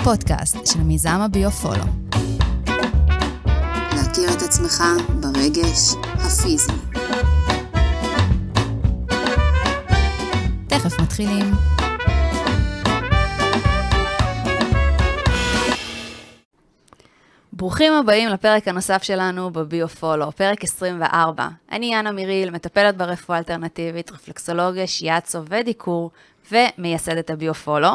הפודקאסט של מיזם הביו-פולו. להכיר את עצמך ברגש הפיזי. תכף מתחילים. ברוכים הבאים לפרק הנוסף שלנו בביו-פולו, פרק 24. אני יאנה מיריל, מטפלת ברפואה אלטרנטיבית, רפלקסולוגיה, שיאצו ודיקור, ומייסדת הביו-פולו.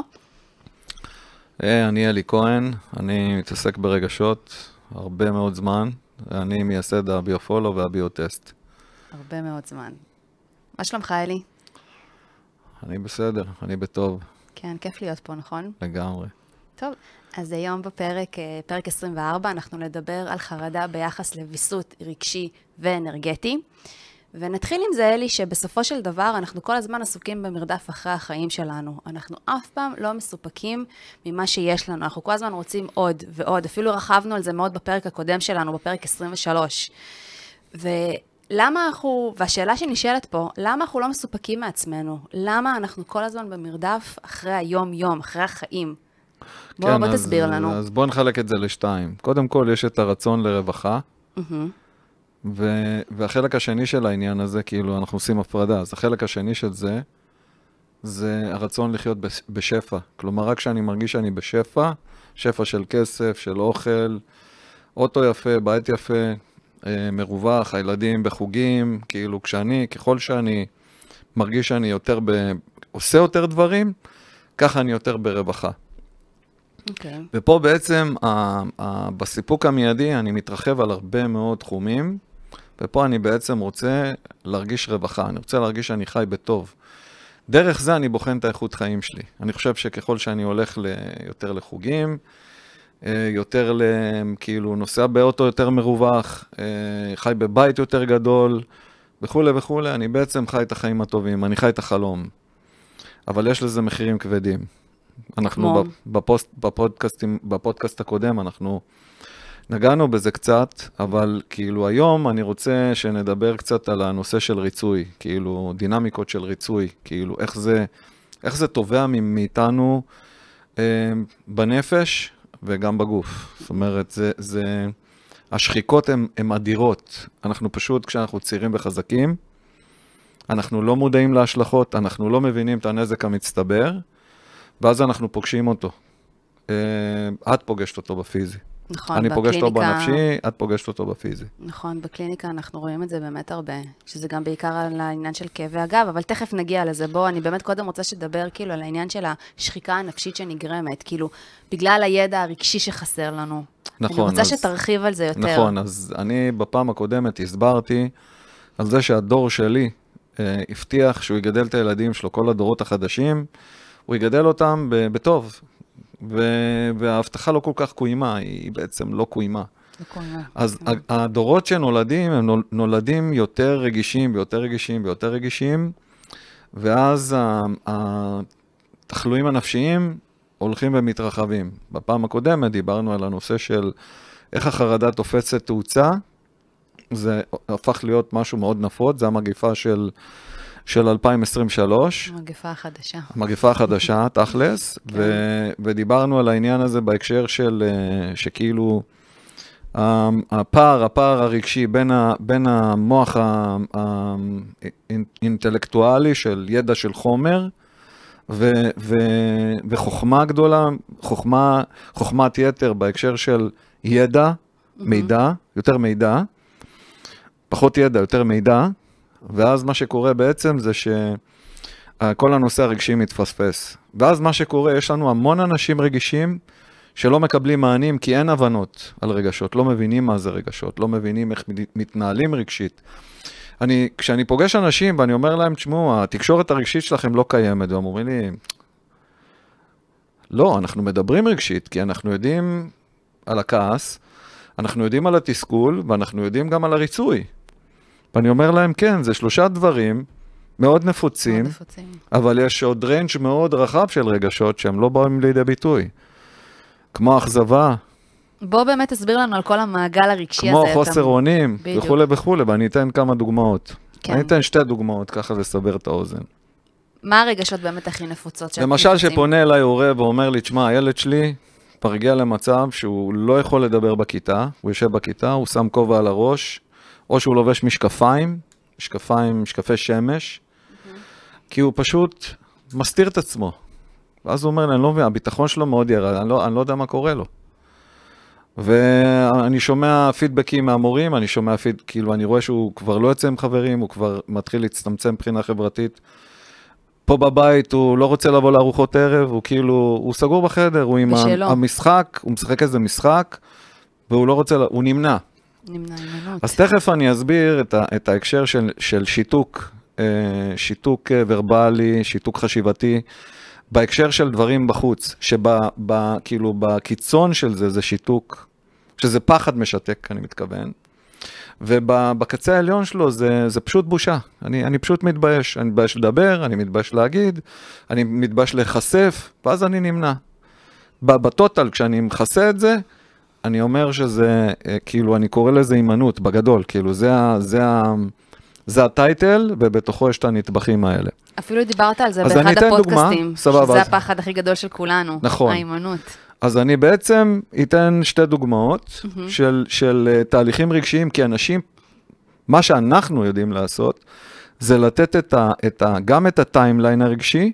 היי, אני אלי כהן, אני מתעסק ברגשות הרבה מאוד זמן. אני מייסד הביו-פולו והביו-טסט. הרבה מאוד זמן. מה שלומך, אלי? אני בסדר, אני בטוב, כן, כיף להיות פה, נכון? לגמרי. טוב, אז היום בפרק, אה, פרק 24, אנחנו נדבר על חרדה ביחס לוויסות רגשי ואנרגטי. ונתחיל עם זה, אלי, שבסופו של דבר אנחנו כל הזמן עסוקים במרדף אחרי החיים שלנו. אנחנו אף פעם לא מסופקים ממה שיש לנו, אנחנו כל הזמן רוצים עוד ועוד. אפילו רכבנו על זה מאוד בפרק הקודם שלנו, בפרק 23. ולמה אנחנו, והשאלה שנשאלת פה, למה אנחנו לא מסופקים מעצמנו? למה אנחנו כל הזמן במרדף אחרי היום-יום, אחרי החיים? בוא, כן, בוא אז- תסביר לנו. אז בואו נחלק את זה לשתיים. קודם כל, יש את הרצון לרווחה, מהמם. ו- והחלק השני של העניין הזה, כאילו, אנחנו עושים הפרדה. אז החלק השני של זה, זה הרצון לחיות בש- בשפע. כלומר, רק כשאני מרגיש שאני בשפע, שפע של כסף, של אוכל, אוטו יפה, בית יפה, אה, מרווח, הילדים בחוגים, כאילו, כשאני, ככל שאני מרגיש שאני יותר ב... עושה יותר דברים, ככה אני יותר ברווחה. אוקיי. ופה בעצם, ה- ה- בסיפוק המיידי, אני מתרחב על הרבה מאוד תחומים, ופה אני בעצם רוצה להרגיש רווחה, אני רוצה להרגיש שאני חי בטוב. דרך זה אני בוחן את האיכות חיים שלי. אני חושב שככל שאני הולך ל- יותר לחוגים, אה, יותר ל... כאילו, נוסע באוטו יותר מרווח, אה, חי בבית יותר גדול, וכולי וכולי, אני בעצם חי את החיים הטובים, אני חי את החלום. אבל יש לזה מחירים כבדים. אנחנו כמו? בפוסט, בפודקאסטים, בפודקאסט הקודם, אנחנו נגענו בזה קצת, אבל כאילו היום אני רוצה שנדבר קצת על הנושא של ריצוי, כאילו דינמיקות של ריצוי, כאילו איך זה, איך זה תובע מאיתנו אה, בנפש וגם בגוף. זאת אומרת, זה, זה, השחיקות הן אדירות. אנחנו פשוט, כשאנחנו צעירים וחזקים, אנחנו לא מודעים להשלכות, אנחנו לא מבינים את הנזק המצטבר, ואז אנחנו פוגשים אותו. אה, את פוגשת אותו בפיזי. נכון, אני פוגש אותו בנפשי, את פוגשת אותו בפיזי. נכון, בקליניקה אנחנו רואים את זה באמת הרבה, שזה גם בעיקר על העניין של כאבי הגב, אבל תכף נגיע לזה. בוא, אני באמת קודם רוצה שתדבר כאילו על העניין של השחיקה הנפשית שנגרמת, כאילו, בגלל הידע הרגשי שחסר לנו. נכון, אני רוצה אז- שתרחיב על זה יותר. נכון, אז אני בפעם הקודמת הסברתי על זה שהדור שלי אה, הבטיח שהוא יגדל את הילדים שלו, כל הדורות החדשים, הוא יגדל אותם בטוב. וההבטחה לא כל כך קוימה, היא בעצם לא קוימה. אז כן. הדורות שנולדים, הם נול- נולדים יותר רגישים ויותר רגישים ויותר רגישים, ואז התחלואים הנפשיים הולכים ומתרחבים. בפעם הקודמת דיברנו על הנושא של איך החרדה תופסת תאוצה, זה הפך להיות משהו מאוד נפוץ, זה המגיפה של, של 2023. המגפה החדשה. המגפה החדשה, תכלס, כן. ו- ודיברנו על העניין הזה בהקשר של, אה, שכאילו, ה- הפער, הפער הרגשי בין, ה, בין המוח האינטלקטואלי של ידע של חומר, ו, ו, וחוכמה גדולה, חוכמה, חוכמת יתר בהקשר של ידע, מידע, יותר מידע, פחות ידע, יותר מידע, ואז מה שקורה בעצם זה ש... כל הנושא הרגשי מתפספס. ואז מה שקורה, יש לנו המון אנשים רגישים שלא מקבלים מענים כי אין הבנות על רגשות, לא מבינים מה זה רגשות, לא מבינים איך מת- מתנהלים רגשית. אני, כשאני פוגש אנשים ואני אומר להם, תשמעו, התקשורת הרגשית שלכם לא קיימת, והם אומרים לי, לא, אנחנו מדברים רגשית, כי אנחנו יודעים על הכעס, אנחנו יודעים על התסכול, ואנחנו יודעים גם על הריצוי. ואני אומר להם, כן, זה שלושה דברים מאוד נפוצים, מאוד נפוצים. אבל יש עוד range מאוד רחב של רגשות שהם לא באים לידי ביטוי. כמו אכזבה, בוא באמת תסביר לנו על כל המעגל הרגשי הזה. כמו אתה- חוסר אונים, בדיוק. וכולי וכולי, ואני אתן כמה דוגמאות. כן. אני אתן שתי דוגמאות ככה לסבר את האוזן. מה הרגשות באמת הכי נפוצות שאתם למשל, נפוצים? שפונה אליי הורה ואומר לי, תשמע, הילד שלי כבר הגיע למצב שהוא לא יכול לדבר בכיתה, הוא יושב בכיתה, הוא שם כובע על הראש, או שהוא לובש משקפיים, משקפיים, משקפי שמש, כי הוא פשוט מסתיר את עצמו. ואז הוא אומר אני לא מבין, הביטחון שלו מאוד ירד, אני לא, אני לא יודע מה קורה לו. ואני שומע פידבקים מהמורים, אני שומע פיד, כאילו, אני רואה שהוא כבר לא יוצא עם חברים, הוא כבר מתחיל להצטמצם מבחינה חברתית. פה בבית הוא לא רוצה לבוא לארוחות ערב, הוא כאילו, הוא סגור בחדר, הוא עם בשלו. המשחק, הוא משחק איזה משחק, והוא לא רוצה, הוא נמנע. נמנע. אז תכף אני אסביר את, ה, את ההקשר של, של שיתוק, אה, שיתוק אה, ורבלי, שיתוק חשיבתי, בהקשר של דברים בחוץ, שכאילו בקיצון של זה זה שיתוק, שזה פחד משתק, אני מתכוון, ובקצה העליון שלו זה, זה פשוט בושה. אני, אני פשוט מתבייש, אני מתבייש לדבר, אני מתבייש להגיד, אני מתבייש להיחשף, ואז אני נמנע. בטוטל, כשאני מכסה את זה, אני אומר שזה, אה, כאילו, אני קורא לזה הימנעות, בגדול, כאילו, זה, ה- זה, ה- זה הטייטל, ובתוכו יש את הנטבחים האלה. אפילו דיברת על זה באחד אתן דוגמה, הפודקאסטים. סבבה, שזה אז- הפחד הכי גדול של כולנו. נכון. ההימנעות. אז אני בעצם אתן שתי דוגמאות של, של אה, תהליכים רגשיים, כי אנשים, מה שאנחנו יודעים לעשות, זה לתת את ה, את ה, גם את הטיימליין הרגשי,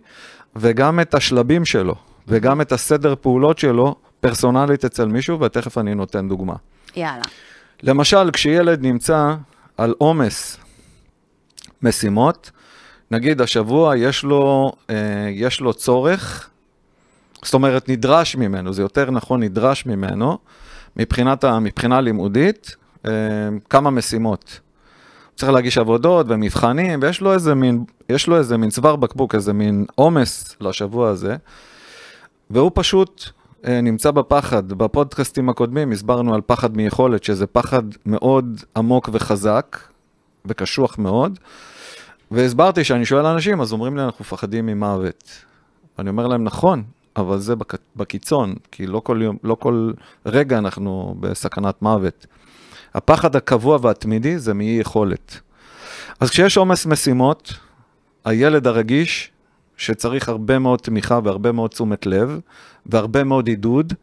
וגם את השלבים שלו, וגם את הסדר פעולות שלו, פרסונלית אצל מישהו, ותכף אני נותן דוגמה. יאללה. למשל, כשילד נמצא על עומס משימות, נגיד השבוע יש לו, אה, יש לו צורך, זאת אומרת נדרש ממנו, זה יותר נכון נדרש ממנו, מבחינת, ה- מבחינה לימודית, אה, כמה משימות. הוא צריך להגיש עבודות ומבחנים, ויש לו איזה מין, יש לו איזה מין צוואר בקבוק, איזה מין עומס לשבוע הזה, והוא פשוט נמצא בפחד. בפודקאסטים הקודמים הסברנו על פחד מיכולת, שזה פחד מאוד עמוק וחזק, וקשוח מאוד, והסברתי שאני שואל אנשים, אז אומרים לי, אנחנו מפחדים ממוות. אני אומר להם, נכון, אבל זה בק... בקיצון, כי לא כל, יום, לא כל רגע אנחנו בסכנת מוות. הפחד הקבוע והתמידי זה מאי יכולת. אז כשיש עומס משימות, הילד הרגיש, שצריך הרבה מאוד תמיכה והרבה מאוד תשומת לב, והרבה מאוד עידוד,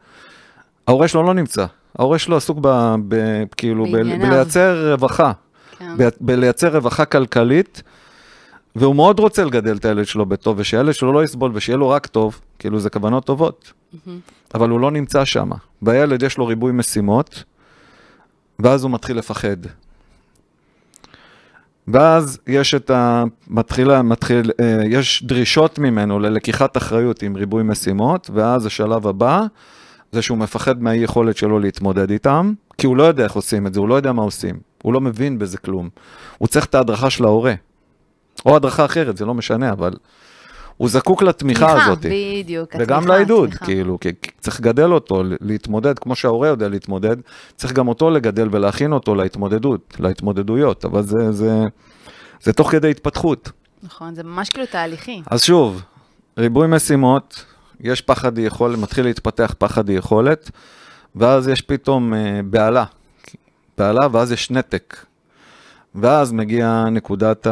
ההורה שלו לא נמצא. ההורה שלו עסוק ב, ב, כאילו ב. בלייצר רווחה, כן. ב, בלייצר רווחה כלכלית, והוא מאוד רוצה לגדל את הילד שלו בטוב, ושהילד שלו לא יסבול ושיהיה לו רק טוב, כאילו זה כוונות טובות. אבל הוא לא נמצא שם. והילד יש לו ריבוי משימות, ואז הוא מתחיל לפחד. ואז יש את ה... מתחילה, מתחיל, אה, יש דרישות ממנו ללקיחת אחריות עם ריבוי משימות, ואז השלב הבא זה שהוא מפחד מהאי יכולת שלו להתמודד איתם, כי הוא לא יודע איך עושים את זה, הוא לא יודע מה עושים, הוא לא מבין בזה כלום. הוא צריך את ההדרכה של ההורה, או הדרכה אחרת, זה לא משנה, אבל הוא זקוק לתמיכה הזאת. בדיוק. וגם התמיכה, לעידוד, התמיכה. כאילו, כי צריך לגדל אותו, להתמודד, כמו שההורה יודע להתמודד, צריך גם אותו לגדל ולהכין אותו להתמודדות, להתמודדויות, אבל זה, זה, זה תוך כדי התפתחות. נכון, זה ממש כאילו תהליכי. אז שוב, ריבוי משימות, יש פחד יכולת, מתחיל להתפתח פחד יכולת, ואז יש פתאום אה, בהלה, בהלה, ואז יש נתק. ואז מגיעה נקודת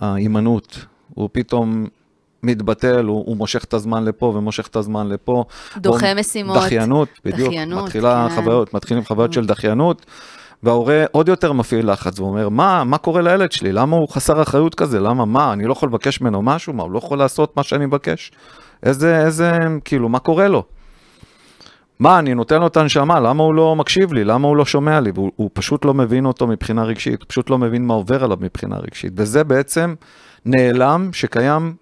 ההימנעות. הוא פתאום מתבטל, הוא, הוא מושך את הזמן לפה ומושך את הזמן לפה. דוחה והוא- משימות. דחיינות, בדיוק. דחיינות, מתחילה כן. חוויות, מתחילים חוויות של דחיינות, וההורה עוד יותר מפעיל לחץ, והוא אומר, מה, מה קורה לילד שלי? למה הוא חסר אחריות כזה? למה, מה, אני לא יכול לבקש ממנו משהו? מה, הוא לא יכול לעשות מה שאני מבקש? איזה, איזה, כאילו, מה קורה לו? מה, אני נותן לו את הנשמה, למה הוא לא מקשיב לי? למה הוא לא שומע לי? והוא הוא פשוט לא מבין אותו מבחינה רגשית, הוא פשוט לא מבין מה עובר עליו מבחינה רגשית. וזה בעצם נעלם שקיים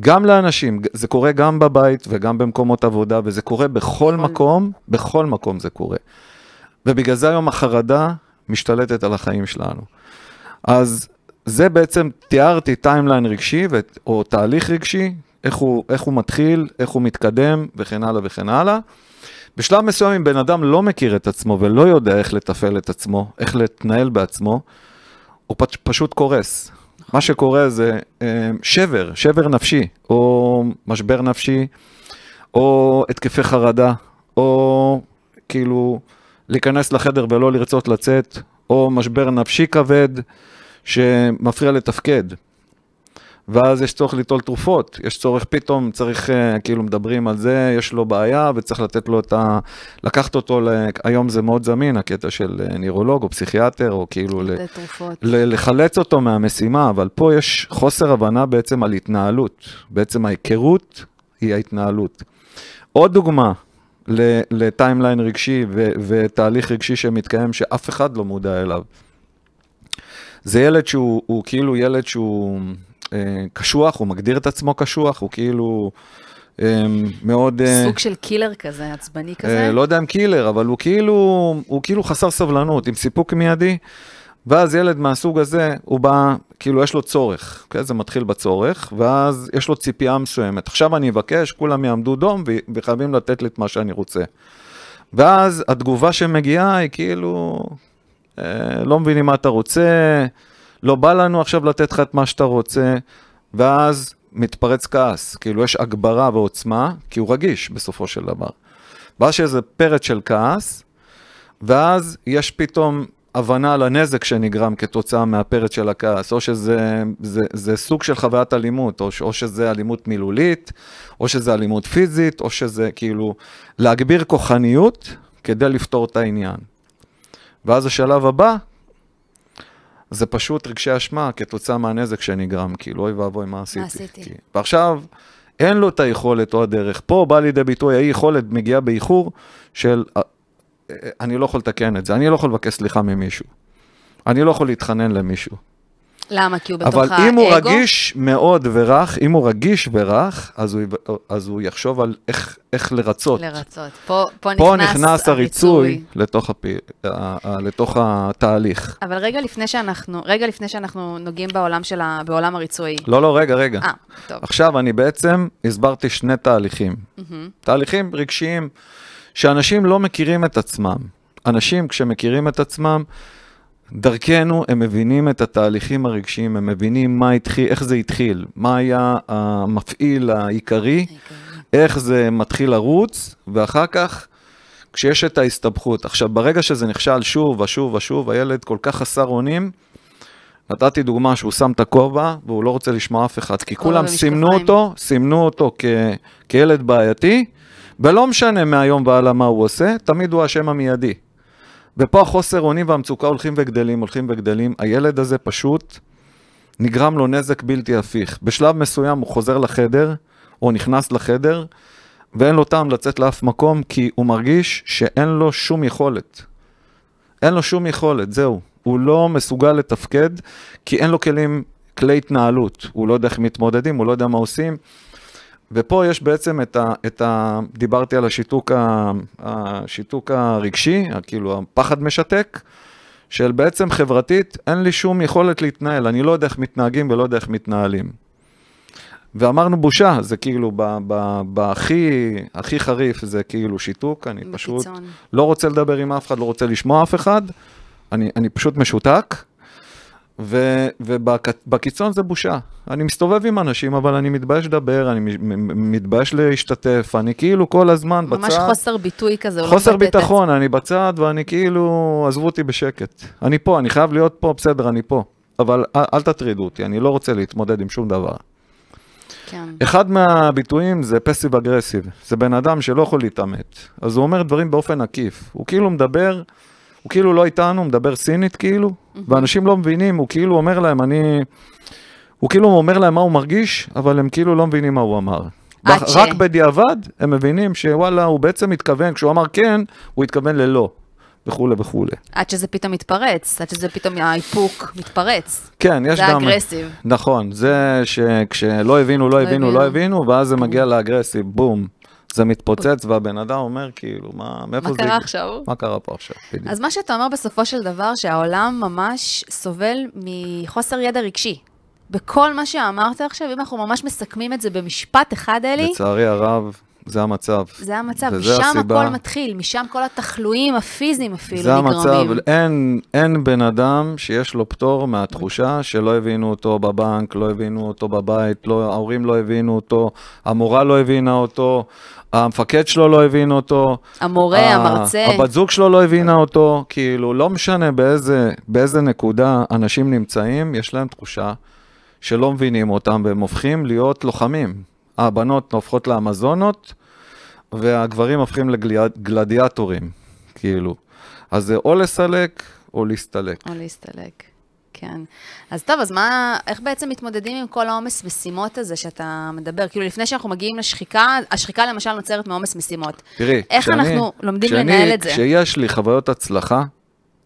גם לאנשים, זה קורה גם בבית וגם במקומות עבודה, וזה קורה בכל מקום, בכל מקום זה קורה. ובגלל זה היום החרדה משתלטת על החיים שלנו. אז זה בעצם, תיארתי timeline רגשי, ו- או תהליך רגשי, איך הוא, איך הוא מתחיל, איך הוא מתקדם, וכן הלאה וכן הלאה. בשלב מסוים, אם בן אדם לא מכיר את עצמו ולא יודע איך לתפעל את עצמו, איך להתנהל בעצמו, הוא פשוט קורס. מה שקורה זה אה, שבר, שבר נפשי, או משבר נפשי, או התקפי חרדה, או כאילו להיכנס לחדר ולא לרצות לצאת, או משבר נפשי כבד שמפריע לתפקד. ואז יש צורך ליטול תרופות, יש צורך פתאום, צריך, אה, כאילו מדברים על זה, יש לו בעיה וצריך לתת לו את ה... לקחת אותו, ל... היום זה מאוד זמין, הקטע של אה, נירולוג או פסיכיאטר, או כאילו ל... ל- לחלץ אותו מהמשימה, אבל פה יש חוסר הבנה בעצם על התנהלות. בעצם ההיכרות היא ההתנהלות. עוד דוגמה ל- לטיימליין רגשי ו- ותהליך רגשי שמתקיים שאף אחד לא מודע אליו. זה ילד שהוא הוא כאילו ילד שהוא קשוח, הוא מגדיר את עצמו קשוח, הוא כאילו אה, מאוד... אה, סוג של killer כזה, עצבני כזה. אה, לא יודע אם killer, אבל הוא כאילו, הוא כאילו חסר סבלנות, עם סיפוק מיידי. ואז ילד מהסוג הזה, הוא בא, כאילו יש לו צורך, okay? זה מתחיל בצורך, ואז יש לו ציפייה מסוימת. עכשיו אני אבקש, כולם יעמדו דום וחייבים לתת לי את מה שאני רוצה. ואז התגובה שמגיעה היא כאילו, אה, לא מבינים מה אתה רוצה, לא בא לנו עכשיו לתת לך את מה שאתה רוצה, ואז מתפרץ כעס, כאילו יש הגברה ועוצמה, כי הוא רגיש בסופו של דבר. ואז יש איזה פרץ של כעס, ואז יש פתאום הבנה על הנזק שנגרם כתוצאה מהפרץ של הכעס, או שזה זה, זה סוג של חוויית אלימות, או, או שזה אלימות מילולית, או שזה אלימות פיזית, או שזה כאילו להגביר כוחניות כדי לפתור את העניין. ואז השלב הבא, זה פשוט רגשי אשמה כתוצאה מהנזק שנגרם, כאילו אוי ואבוי מה עשיתי. עשיתי? כי... ועכשיו, אין לו את היכולת או הדרך. פה בא לידי ביטוי, האי יכולת מגיעה באיחור של אה, אה, אני לא יכול לתקן את זה, אני לא יכול לבקש סליחה ממישהו. אני לא יכול להתחנן למישהו. למה? כי הוא בתוך אבל האגו? אם הוא רגיש מאוד ורך, אם הוא רגיש ורך, אז הוא, אז הוא יחשוב על איך, איך לרצות. לרצות. פה, פה, פה נכנס, נכנס הריצוי לתוך, הפי, לתוך התהליך. אבל רגע לפני שאנחנו, רגע לפני שאנחנו נוגעים בעולם של ה... בעולם הריצוי. לא, לא, רגע, רגע. אה, טוב. עכשיו, אני בעצם הסברתי שני תהליכים. תהליכים רגשיים שאנשים לא מכירים את עצמם. אנשים, כשמכירים את עצמם, דרכנו הם מבינים את התהליכים הרגשיים, הם מבינים מה התחיל, איך זה התחיל, מה היה המפעיל העיקרי, איך זה מתחיל לרוץ, ואחר כך, כשיש את ההסתבכות. עכשיו, ברגע שזה נכשל שוב ושוב ושוב, הילד כל כך חסר אונים, נתתי דוגמה שהוא שם את הכובע והוא לא רוצה לשמוע אף אחד, כי כולם. סימנו אותו, סימנו אותו כ, כילד בעייתי, ולא משנה מהיום והלאה מה הוא עושה, תמיד הוא האשם המיידי. ופה החוסר אונים והמצוקה הולכים וגדלים, הולכים וגדלים. הילד הזה פשוט, נגרם לו נזק בלתי הפיך. בשלב מסוים הוא חוזר לחדר, או נכנס לחדר, ואין לו טעם לצאת לאף מקום, כי הוא מרגיש שאין לו שום יכולת. אין לו שום יכולת, זהו. הוא לא מסוגל לתפקד, כי אין לו כלים, כלי התנהלות. הוא לא יודע איך מתמודדים, הוא לא יודע מה עושים. ופה יש בעצם את ה... את ה דיברתי על השיתוק, ה, השיתוק הרגשי, כאילו הפחד משתק, של בעצם חברתית, אין לי שום יכולת להתנהל, אני לא יודע איך מתנהגים ולא יודע איך מתנהלים. ואמרנו בושה, זה כאילו בהכי הכי חריף, זה כאילו שיתוק, אני פשוט בקיצון. לא רוצה לדבר עם אף אחד, לא רוצה לשמוע אף אחד, אני, אני פשוט משותק, ו- ובקיצון זה בושה. אני מסתובב עם אנשים, אבל אני מתבייש לדבר, אני מתבייש להשתתף, אני כאילו כל הזמן בצד. ממש חוסר ביטוי כזה. הוא לא חוסר את ביטחון, אני בצד ואני כאילו, עזבו אותי בשקט. אני פה, אני חייב להיות פה, בסדר, אני פה. אבל אל, אל תטרידו אותי, אני לא רוצה להתמודד עם שום דבר. כן. אחד מהביטויים זה פסיב אגרסיב. זה בן אדם שלא יכול להתעמת. אז הוא אומר דברים באופן עקיף. הוא כאילו מדבר, הוא כאילו לא איתנו, מדבר סינית כאילו, ואנשים לא מבינים, הוא כאילו אומר להם, אני... הוא כאילו אומר להם מה הוא מרגיש, אבל הם כאילו לא מבינים מה הוא אמר. ש- רק בדיעבד הם מבינים שוואלה, הוא בעצם מתכוון, כשהוא אמר כן, הוא התכוון ללא, וכולי וכולי. עד שזה פתאום מתפרץ, עד שזה פתאום האיפוק מתפרץ. כן, יש זה גם... אגרסיב. נכון, זה שכשלא הבינו, לא הבינו, לא הבינו, ואז זה מגיע לאגרסיב, בום. זה מתפוצץ, והבן אדם אומר, כאילו, מה, מאיפה מה זה... קרה הגיע? עכשיו? מה קרה פה עכשיו? בדיוק. אז מה שאתה אומר בסופו של דבר, שהעולם ממש סובל מחוסר ידע רגשי. בכל מה שאמרת עכשיו, אם אנחנו ממש מסכמים את זה במשפט אחד, אלי, לצערי הרב, זה המצב. זה המצב, משם הסיבה. הכל מתחיל, משם כל התחלואים הפיזיים אפילו זה נגרמים. המצב, אין, אין בן אדם שיש לו פטור מהתחושה שלא הבינו אותו בבנק, לא הבינו אותו בבית, לא, ההורים לא הבינו אותו, המורה לא הבינה אותו, המפקד שלו לא הבין אותו. המורה, ה- המרצה. הבת זוג שלו לא הבינה אותו, כאילו, לא משנה באיזה, באיזה נקודה אנשים נמצאים, יש להם תחושה שלא מבינים אותם, והם הופכים להיות לוחמים. הבנות הופכות לאמזונות, והגברים הופכים לגלדיאטורים, כאילו. אז זה או לסלק או להסתלק. או להסתלק, כן. אז טוב, אז מה, איך בעצם מתמודדים עם כל העומס משימות הזה שאתה מדבר? כאילו, לפני שאנחנו מגיעים לשחיקה, השחיקה למשל נוצרת מעומס משימות. תראי, איך כשאני, אנחנו לומדים כשאני, לנהל את זה? כשיש לי חוויות הצלחה,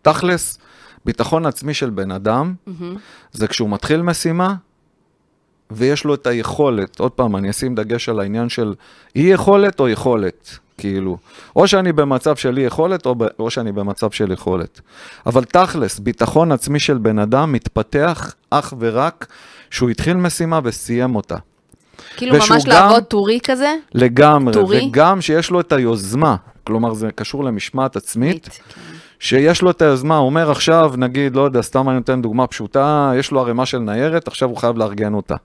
תכלס, ביטחון עצמי של בן אדם, מהמם. זה כשהוא מתחיל משימה, ויש לו את היכולת, עוד פעם, אני אשים דגש על העניין של אי יכולת או יכולת, כאילו. או שאני במצב של אי יכולת, או, ב, או שאני במצב של יכולת. אבל תכלס, ביטחון עצמי של בן אדם מתפתח אך ורק שהוא התחיל משימה וסיים אותה. כאילו ממש גם- לעבוד טורי כזה? לגמרי, טורי? וגם שיש לו את היוזמה, כלומר זה קשור למשמעת עצמית, כן. שיש לו את היוזמה, הוא אומר עכשיו, נגיד, לא יודע, סתם אני נותן דוגמה פשוטה, יש לו ערימה של ניירת, עכשיו הוא חייב לארגן אותה.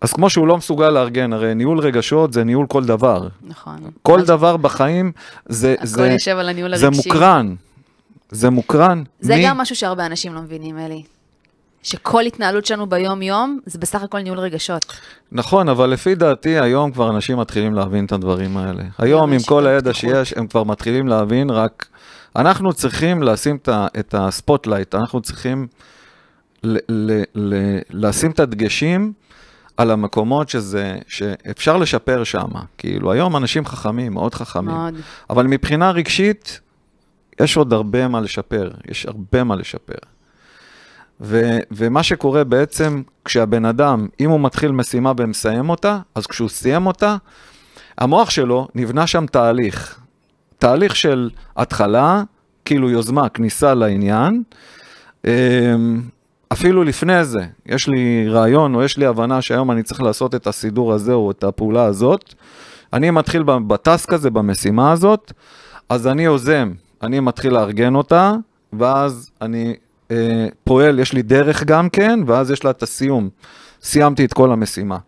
אז כמו שהוא לא מסוגל לארגן, הרי ניהול רגשות זה ניהול כל דבר. נכון. כל אז דבר בחיים זה, הכל זה, יושב על הניהול זה. מוקרן. זה מוקרן. זה מי- גם משהו שהרבה אנשים לא מבינים, אלי. שכל התנהלות שלנו ביום-יום, זה בסך הכל ניהול רגשות. נכון, אבל לפי דעתי היום כבר אנשים מתחילים להבין את הדברים האלה. היום עם כל הידע בפתיחות. שיש, הם כבר מתחילים להבין, רק אנחנו צריכים לשים את ה spotlight, אנחנו צריכים ל- ל- ל- לשים את הדגשים על המקומות שזה, שאפשר לשפר שם. כאילו, היום אנשים חכמים, מאוד חכמים. מאוד. אבל מבחינה רגשית, יש עוד הרבה מה לשפר, יש הרבה מה לשפר. ו, ומה שקורה בעצם, כשהבן אדם, אם הוא מתחיל משימה ומסיים אותה, אז כשהוא סיים אותה, המוח שלו נבנה שם תהליך. תהליך של התחלה, כאילו יוזמה, כניסה לעניין. אפילו לפני זה, יש לי רעיון או יש לי הבנה שהיום אני צריך לעשות את הסידור הזה או את הפעולה הזאת. אני מתחיל בטסק הזה, במשימה הזאת, אז אני יוזם, אני מתחיל לארגן אותה, ואז אני אה, פועל, יש לי דרך גם כן, ואז יש לה את הסיום. סיימתי את כל המשימה.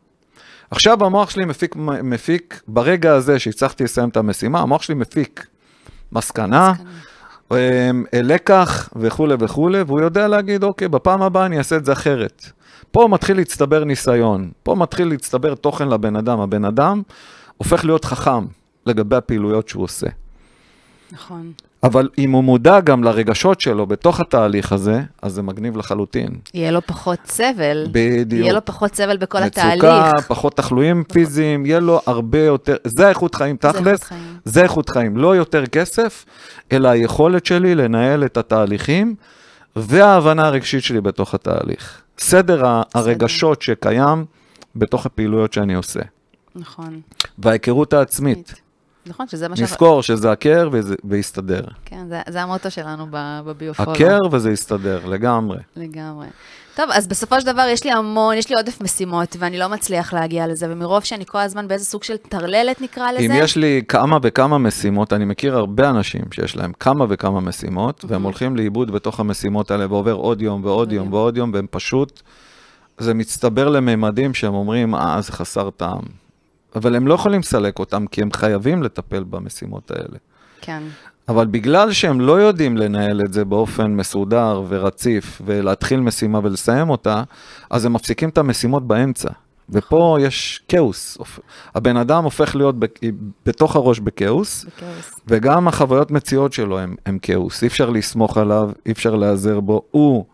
עכשיו המוח שלי מפיק, מפיק ברגע הזה שהצלחתי לסיים את המשימה, המוח שלי מפיק מסקנה, אה, לקח וכולי וכולי, והוא יודע להגיד, אוקיי, בפעם הבאה אני אעשה את זה אחרת. פה מתחיל להצטבר ניסיון, פה מתחיל להצטבר תוכן לבן אדם. הבן אדם הופך להיות חכם לגבי הפעילויות שהוא עושה. נכון. אבל אם הוא מודע גם לרגשות שלו בתוך התהליך הזה, אז זה מגניב לחלוטין. יהיה לו פחות סבל. בדיוק. יהיה לו פחות סבל בכל מצוקה, התהליך. פחות תחלואים פיזיים, יהיה לו הרבה יותר, זה איכות חיים זה תכלס. זה איכות חיים, לא יותר כסף, אלא היכולת שלי לנהל את התהליכים וההבנה הרגשית שלי בתוך התהליך. סדר הרגשות שקיים בתוך הפעילויות שאני עושה. נכון. וההיכרות העצמית. נכון, שזה מה ש... נזכור שזה וזה- ויסתדר. כן, זה, זה המוטו שלנו בביופולו. הכר וזה יסתדר, לגמרי. לגמרי. טוב, אז בסופו של דבר יש לי המון, יש לי עודף משימות, ואני לא מצליח להגיע לזה, ומרוב שאני כל הזמן באיזה סוג של טרללת נקרא לזה, אם יש לי כמה וכמה משימות, אני מכיר הרבה אנשים שיש להם כמה וכמה משימות, והם הולכים לאיבוד בתוך המשימות האלה, ועובר עוד יום ועוד יום. ועוד יום, והם פשוט, זה מצטבר לממדים שהם אומרים, אה, זה חסר טעם. אבל הם לא יכולים לסלק אותם, כי הם חייבים לטפל במשימות האלה. כן, אבל בגלל שהם לא יודעים לנהל את זה באופן מסודר ורציף, ולהתחיל משימה ולסיים אותה, אז הם מפסיקים את המשימות באמצע. ופה יש כאוס. הבן אדם הופך להיות ב- בתוך הראש בכאוס, בכאוס. וגם החוויות מציאות שלו הם, הם כאוס. אי אפשר לסמוך עליו, אי אפשר להיעזר בו, הוא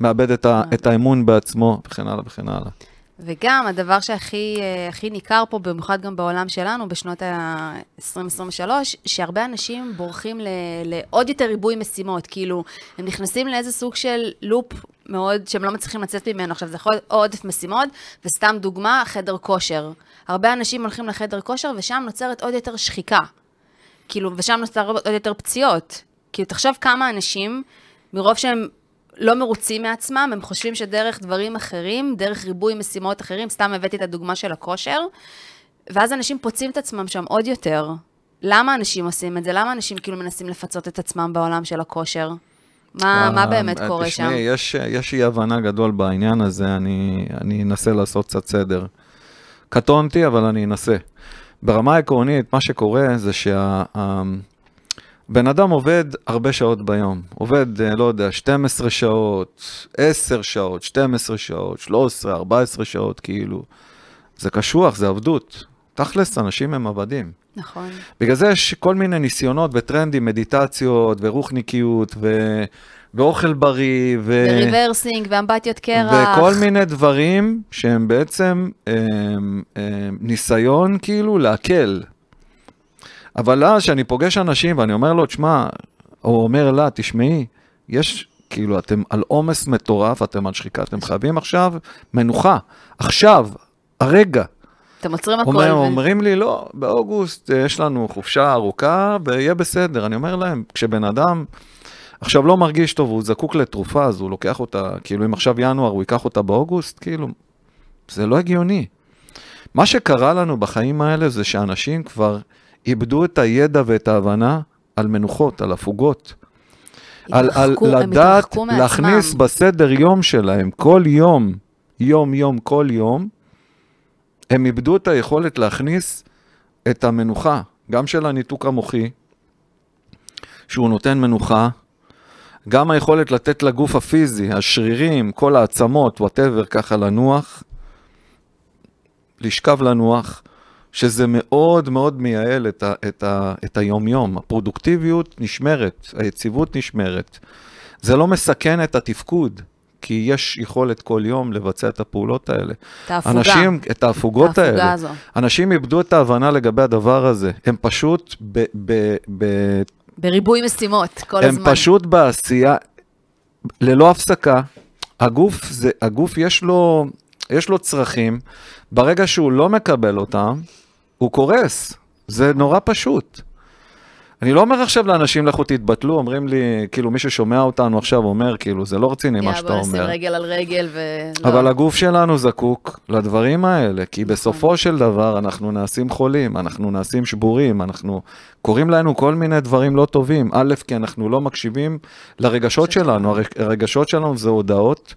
מאבד את, ה, את האמון בעצמו, וכן הלאה וכן הלאה. וגם הדבר שהכי אה, הכי ניכר פה, במיוחד גם בעולם שלנו, בשנות ה-2023, שהרבה אנשים בורחים ל- לעוד יותר ריבוי משימות. כאילו, הם נכנסים לאיזה סוג של לופ מאוד, שהם לא מצליחים לצאת ממנו. עכשיו, זה יכול להיות עודף משימות, וסתם דוגמה, חדר כושר. הרבה אנשים הולכים לחדר כושר, ושם נוצרת עוד יותר שחיקה. כאילו, ושם נוצרות עוד יותר פציעות. כאילו, תחשוב כמה אנשים, מרוב שהם לא מרוצים מעצמם, הם חושבים שדרך דברים אחרים, דרך ריבוי משימות אחרים, סתם הבאתי את הדוגמה של הכושר, ואז אנשים פוצעים את עצמם שם עוד יותר. למה אנשים עושים את זה? למה אנשים כאילו מנסים לפצות את עצמם בעולם של הכושר? מה, מה באמת אה, קורה שם? תשמעי, יש, יש אי הבנה גדול בעניין הזה, אני, אני אנסה לעשות קצת סדר. קטונתי, אבל אני אנסה. ברמה העקרונית, מה שקורה זה בן אדם עובד הרבה שעות ביום, עובד, אה, לא יודע, 12 שעות, 10 שעות, 12 שעות, 13, 14 שעות, כאילו. זה קשוח, זה עבדות. תכלס, אנשים הם עבדים. נכון. בגלל זה יש כל מיני ניסיונות וטרנדים, מדיטציות ורוחניקיות ו... ואוכל בריא ו... וריברסינג ואמבטיות קרח. וכל מיני דברים שהם בעצם הם, הם, ניסיון כאילו להקל. אבל אז כשאני פוגש אנשים ואני אומר לו, תשמע, או אומר לה, תשמעי, יש, כאילו, אתם על עומס מטורף, אתם על שחיקה, אתם חייבים עכשיו מנוחה. עכשיו, הרגע. אתם עוצרים הכל. אומר, ו- אומרים לי, לא, באוגוסט יש לנו חופשה ארוכה ויהיה בסדר. אני אומר להם, כשבן אדם עכשיו לא מרגיש טוב, הוא זקוק לתרופה, אז הוא לוקח אותה, כאילו אם עכשיו ינואר הוא ייקח אותה באוגוסט, כאילו, זה לא הגיוני. מה שקרה לנו בחיים האלה זה שאנשים כבר איבדו את הידע ואת ההבנה על מנוחות, על הפוגות. על, על לדעת התרחקו מעצמם. להכניס בסדר יום שלהם, כל יום, יום יום, כל יום, הם איבדו את היכולת להכניס את המנוחה, גם של הניתוק המוחי, שהוא נותן מנוחה, גם היכולת לתת לגוף הפיזי, השרירים, כל העצמות, whatever, ככה לנוח, לשכב לנוח, שזה מאוד מאוד מייעל את, ה, את, ה, את היומיום. הפרודוקטיביות נשמרת, היציבות נשמרת. זה לא מסכן את התפקוד, כי יש יכולת כל יום לבצע את הפעולות האלה. את ההפוגה. אנשים, את ההפוגות ההפוגה האלה. הזו. אנשים איבדו את ההבנה לגבי הדבר הזה. הם פשוט ב, ב, ב, בריבוי משימות, כל הם הזמן. פשוט בעשייה, ללא הפסקה. הגוף, זה, הגוף יש לו, יש לו צרכים, ברגע שהוא לא מקבל אותם, הוא קורס. זה נורא פשוט. אני לא אומר עכשיו לאנשים, לכו תתבטלו, אומרים לי, כאילו מי ששומע אותנו עכשיו אומר, כאילו, זה לא רציני מה יאללה, שאתה בוא נשים אומר. רגל על רגל ו... לא. אבל הגוף שלנו זקוק לדברים האלה, כי בסופו של דבר אנחנו נעשים חולים, אנחנו נעשים שבורים, אנחנו, קוראים לנו כל מיני דברים לא טובים. א', כי אנחנו לא מקשיבים לרגשות שלנו, הרג- הרגשות שלנו זה הודעות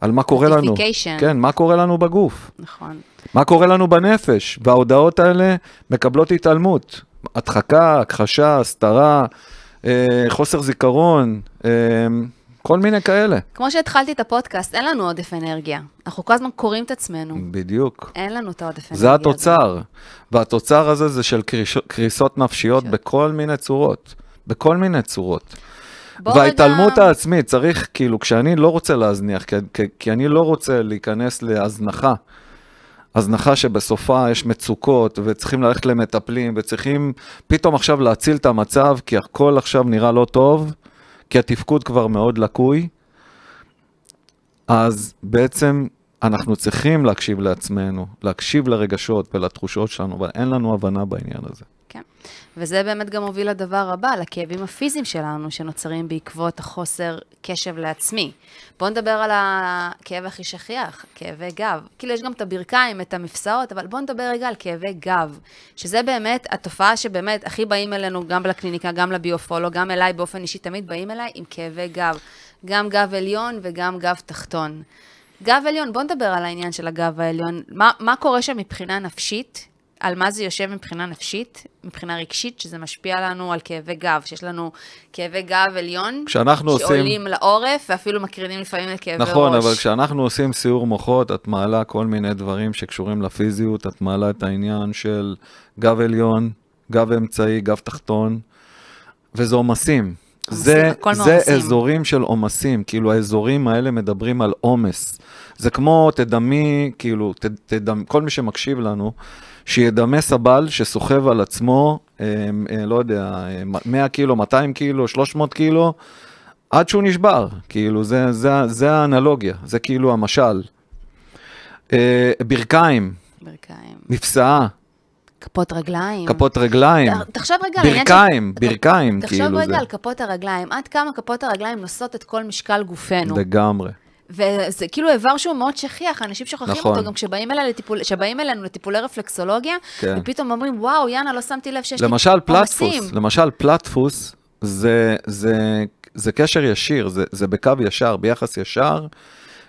על מה קורה לנו. כן, מה קורה לנו בגוף, נכון. מה קורה לנו בנפש, וההודעות האלה מקבלות התעלמות. הדחקה, הכחשה, הסתרה, אה, חוסר זיכרון, אה, כל מיני כאלה. כמו שהתחלתי את הפודקאסט, אין לנו עודף אנרגיה. אנחנו כל הזמן קוראים את עצמנו. בדיוק. אין לנו את העודף אנרגיה. זה הזה. התוצר, והתוצר הזה זה של קריש- קריסות נפשיות נפשיות. בכל מיני צורות, בכל מיני צורות. וההתעלמות רגע- העצמית, צריך, כאילו, כשאני לא רוצה להזניח, כי, כי, כי אני לא רוצה להיכנס להזנחה, הזנחה שבסופה יש מצוקות, וצריכים ללכת למטפלים, וצריכים פתאום עכשיו להציל את המצב, כי הכל עכשיו נראה לא טוב, כי התפקוד כבר מאוד לקוי, אז בעצם אנחנו צריכים להקשיב לעצמנו, להקשיב לרגשות ולתחושות שלנו, אבל אין לנו הבנה בעניין הזה. כן. וזה באמת גם מוביל לדבר הבא, לכאבים הפיזיים שלנו, שנוצרים בעקבות החוסר קשב לעצמי. בואו נדבר על הכאב הכי שכיח, כאבי גב. כאילו, יש גם את הברכיים, את המפסעות, אבל בואו נדבר רגע על כאבי גב, שזה באמת התופעה שבאמת הכי באים אלינו, גם לקליניקה, גם לביופולו, גם אליי באופן אישי, תמיד באים אליי עם כאבי גב. גם גב עליון וגם גב תחתון. גב עליון, בואו נדבר על העניין של הגב העליון. מה, מה קורה שם מבחינה נפשית? על מה זה יושב מבחינה נפשית, מבחינה רגשית, שזה משפיע לנו על כאבי גב, שיש לנו כאבי גב עליון, כשאנחנו עושים- שעולים לעורף, ואפילו מקרינים לפעמים לכאבי נכון, ראש. אבל כשאנחנו עושים סיור מוחות, את מעלה כל מיני דברים שקשורים לפיזיות, את מעלה את העניין של גב עליון, גב אמצעי, גב תחתון, וזה עומסים. זה, זה מעומסים. אזורים של עומסים, כאילו האזורים האלה מדברים על עומס. זה כמו, תדמי, כאילו, ת, תדמ, כל מי שמקשיב לנו, שידמה סבל שסוחב על עצמו, אה, אה, לא יודע, אה, 100 קילו, 200 קילו, 300 קילו, עד שהוא נשבר, כאילו, זה, זה, זה האנלוגיה, זה כאילו המשל. אה, ברכיים, ברכיים. מפסעה, כפות רגליים. כפות רגליים, תחשוב רגע על העניין של- ברכיים, ברכיים, תחשוב כאילו רגע זה. על כפות הרגליים, עד כמה כפות הרגליים נושאות את כל משקל גופנו. לגמרי. וזה כאילו איבר שהוא מאוד שכיח, אנשים שוכחים נכון. אותו, גם כשבאים אלינו לטיפול, כשבאים אלינו לטיפולי רפלקסולוגיה, כן. ופתאום אומרים, וואו, יאנה, לא שמתי לב שיש לי למשל עומסים." פלטפוס, למשל פלטפוס זה, זה, זה קשר ישיר, זה, זה בקו ישר, ביחס ישר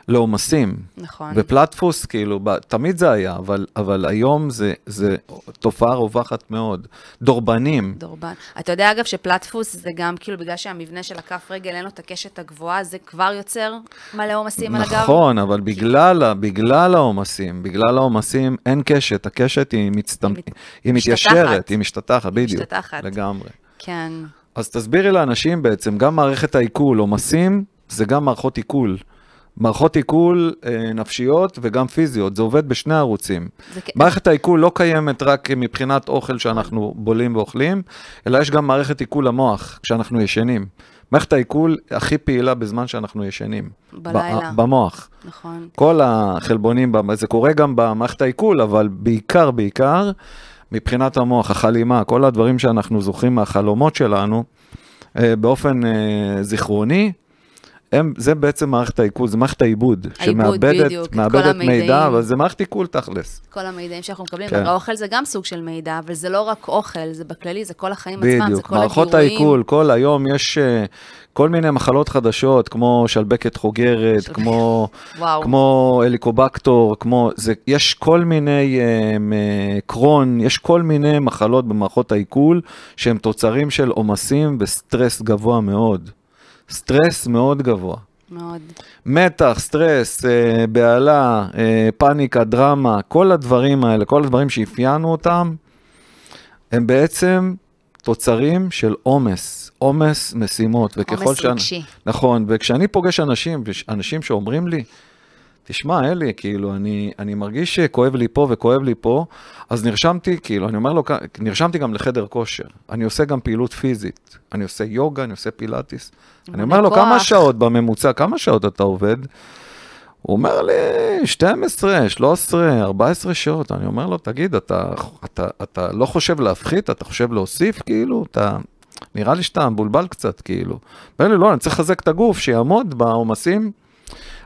לעומסים. נכון. ופלטפוס, כאילו, ב- תמיד זה היה, אבל, אבל היום זה, זה תופעה רווחת מאוד. דורבנים. דורבן. אתה יודע, אגב, שפלטפוס זה גם, כאילו, בגלל שהמבנה של הכף רגל אין לו את הקשת הגבוהה, זה כבר יוצר מלא עומסים על הגב? נכון, אבל בגלל, בגלל העומסים, בגלל העומסים, אין קשת, הקשת היא, מצטמ... היא מת- היא. מתיישרת, היא משתטחת, בדיוק. משתטחת. לגמרי. כן. אז תסבירי לאנשים בעצם, גם מערכת העיכול, עומסים, זה גם מערכות עיכול. מערכות עיכול אה, נפשיות וגם פיזיות, זה עובד בשני ערוצים. זה מערכת העיכול לא קיימת רק מבחינת אוכל שאנחנו בולים ואוכלים, אלא יש גם מערכת עיכול למוח כשאנחנו ישנים. מערכת העיכול הכי פעילה בזמן שאנחנו ישנים. בלילה. במוח. נכון. כל החלבונים, זה קורה גם במערכת העיכול, אבל בעיקר, בעיקר, מבחינת המוח, החלימה, כל הדברים שאנחנו זוכרים מהחלומות שלנו, אה, באופן אה, זיכרוני, הם, זה בעצם מערכת העיכול, זה מערכת העיבוד, שמאבדת בדיוק, מאבדת מידע. אבל זה מערכת עיכול תכלס. כל המידעים שאנחנו מקבלים, כן. האוכל זה גם סוג של מידע, אבל זה לא רק אוכל, זה בכללי, זה כל החיים עצמם, זה בדיוק, כל מערכות הגירויים. העיכול, כל היום יש אה, כל מיני מחלות חדשות, כמו שלבקת חוגרת, שלבקת. כמו, וואו. כמו הליקובקטר, כמו, זה, יש כל מיני אה, קרוהן, יש כל מיני מחלות במערכות העיכול, שהם תוצרים של עומסים וסטרס גבוה מאוד. סטרס מאוד גבוה. מאוד. מתח, סטרס, אה, בהלה, אה, פאניקה, דרמה, כל הדברים האלה, כל הדברים שאפיינו אותם, הם בעצם תוצרים של עומס, עומס משימות. עומס שאני- רגשי. נכון, וכשאני פוגש אנשים, אנשים שאומרים לי, תשמע, אלי, כאילו, אני, אני מרגיש שכואב לי פה וכואב לי פה, אז נרשמתי, כאילו, אני אומר לו, נרשמתי גם לחדר כושר. אני עושה גם פעילות פיזית. אני עושה יוגה, אני עושה פילאטיס. אני אומר לו, כוח." כמה שעות בממוצע, כמה שעות אתה עובד? הוא אומר לי, 12, 13, 14 שעות. אני אומר לו, תגיד, אתה, אתה, אתה לא חושב להפחית, אתה חושב להוסיף, כאילו? אתה... נראה לי שאתה מבולבל קצת, כאילו. אומר לי, לא, אני צריך לחזק את הגוף, שיעמוד בעומסים.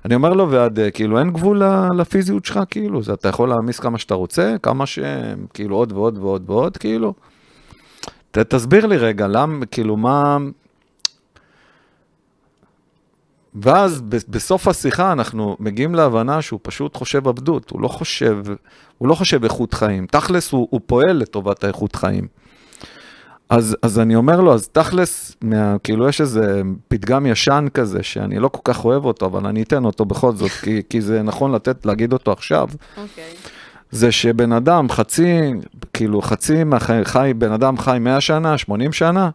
אני אומר לו, ועד, אה, כאילו, אין גבול לפיזיות שלך, כאילו, זה, אתה יכול להעמיס כמה שאתה רוצה, כמה ש... כאילו, עוד ועוד ועוד ועוד, כאילו. ת, תסביר לי רגע, למה, כאילו, מה... ואז בסוף השיחה אנחנו מגיעים להבנה שהוא פשוט חושב עבדות, הוא לא חושב, הוא לא חושב איכות חיים, תכלס הוא, הוא פועל לטובת האיכות חיים. אז, אז אני אומר לו, אז תכלס, מה, כאילו יש איזה פתגם ישן כזה, שאני לא כל כך אוהב אותו, אבל אני אתן אותו בכל זאת, כי, כי זה נכון לתת, להגיד אותו עכשיו, אוקיי. זה שבן אדם חצי, כאילו חצי מהחי, חי, בן אדם חי 100 שנה, 80 שנה,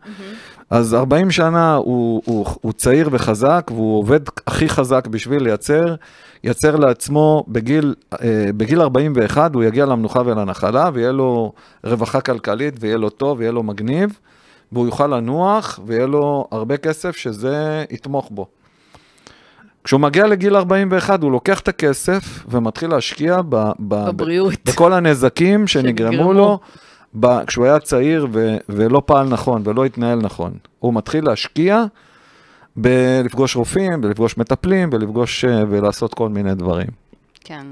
אז 40 שנה הוא, הוא, הוא צעיר וחזק, והוא עובד הכי חזק בשביל לייצר, ייצר לעצמו בגיל, אה, בגיל 41, הוא יגיע למנוחה ולנחלה, ויהיה לו רווחה כלכלית, ויהיה לו טוב, ויהיה לו מגניב, והוא יוכל לנוח, ויהיה לו הרבה כסף שזה יתמוך בו. כשהוא מגיע לגיל 41, הוא לוקח את הכסף ומתחיל להשקיע ב, ב, בבריאות. בכל הנזקים שנגרמו שנגרמו. לו ב, כשהוא היה צעיר ו, ולא פעל נכון ולא התנהל נכון. הוא מתחיל להשקיע בלפגוש רופאים, בלפגוש מטפלים, בלפגוש אה, ולעשות כל מיני דברים. כן.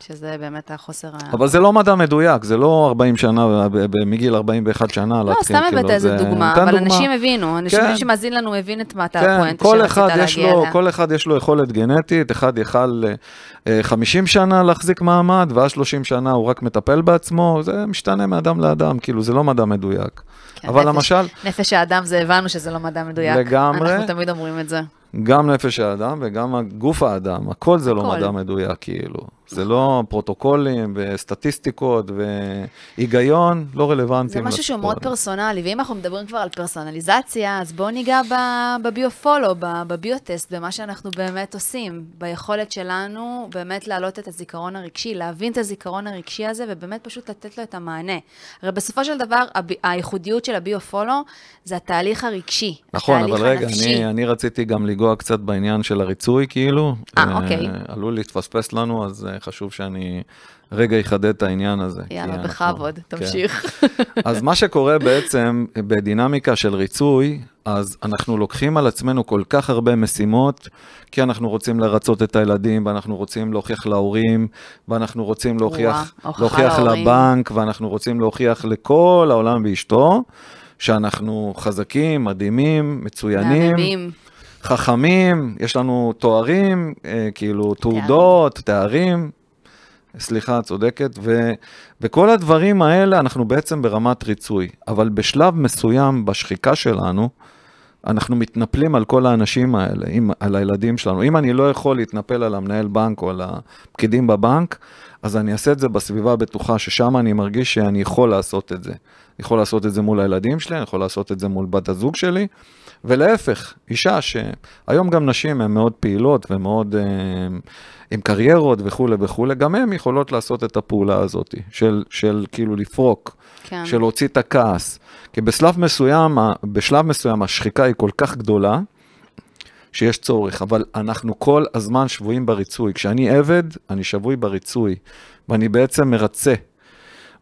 שזה באמת החוסר ה... אבל זה לא מדע מדויק, זה לא 40 שנה, ב- מגיל 41 שנה לא, להתחיל, סתם הבאת כאילו, איזה זה- דוגמה, אבל דוגמה. אנשים הבינו, אנשים כן. שמאזין לנו הבין את מה כן, הפואנטה כל שרצית אחד, יש להגיע לו, אליה. כל אחד יש לו יכולת גנטית, אחד יכל אה, אה, 50 שנה להחזיק מעמד, ואז 30 שנה הוא רק מטפל בעצמו, זה משתנה מאדם לאדם, כאילו זה לא מדע מדויק. כן, אבל נפש- למשל, נפש האדם זה הבנו שזה לא מדע מדויק. לגמרי. אנחנו תמיד אומרים את זה. גם נפש האדם וגם גוף האדם, הכל זה לא. מדע מדויק, כאילו. זה לא פרוטוקולים וסטטיסטיקות והיגיון, לא רלוונטיים. זה משהו שהוא מאוד. פרסונלי, ואם אנחנו מדברים כבר על פרסונליזציה, אז בואו ניגע בביו-פולו, בביוטסט, במה שאנחנו באמת עושים, ביכולת שלנו באמת להעלות את הזיכרון הרגשי, להבין את הזיכרון הרגשי הזה, ובאמת פשוט לתת לו את המענה. הרי בסופו של דבר, הב- הייחודיות של הביו-פולו זה התהליך הרגשי, נכון, התהליך אבל רגע, הנפשי. אני, אני רציתי גם לנגוע קצת בעניין של הריצוי, כאילו. אה, אוקיי. עלול להתפספס לנו, אז אה, חשוב שאני רגע אחדד את העניין הזה. יאללה, אנחנו- בכבוד, כן. תמשיך. אז מה שקורה בעצם בדינמיקה של ריצוי, אז אנחנו לוקחים על עצמנו כל כך הרבה משימות, כי אנחנו רוצים לרצות את הילדים, ואנחנו רוצים להוכיח להורים, ואנחנו רוצים להוכיח, הוכחה להוכיח להורים. לבנק, ואנחנו רוצים להוכיח לכל העולם ואשתו, שאנחנו חזקים, מדהימים, מצוינים. מהממים. חכמים, יש לנו תוארים, אה, כאילו תעודות, תארים. סליחה, צודקת, ו, וכל הדברים האלה אנחנו בעצם ברמת ריצוי, אבל בשלב מסוים בשחיקה שלנו, אנחנו מתנפלים על כל האנשים האלה, עם, על הילדים שלנו. אם אני לא יכול להתנפל על המנהל בנק או על הפקידים בבנק, אז אני אעשה את זה בסביבה הבטוחה, ששם אני מרגיש שאני יכול לעשות את זה. אני יכול לעשות את זה מול הילדים שלי, אני יכול לעשות את זה מול בת הזוג שלי, ולהפך, אישה שהיום גם נשים הן מאוד פעילות ומאוד אה, עם קריירות וכולי וכולי, גם הן יכולות לעשות את הפעולה הזאת, של, של כאילו לפרוק, כן. של להוציא את הכעס. כי בשלב מסוים, בשלב מסוים השחיקה היא כל כך גדולה, שיש צורך, אבל אנחנו כל הזמן שבויים בריצוי. כשאני עבד, אני שבוי בריצוי, ואני בעצם מרצה.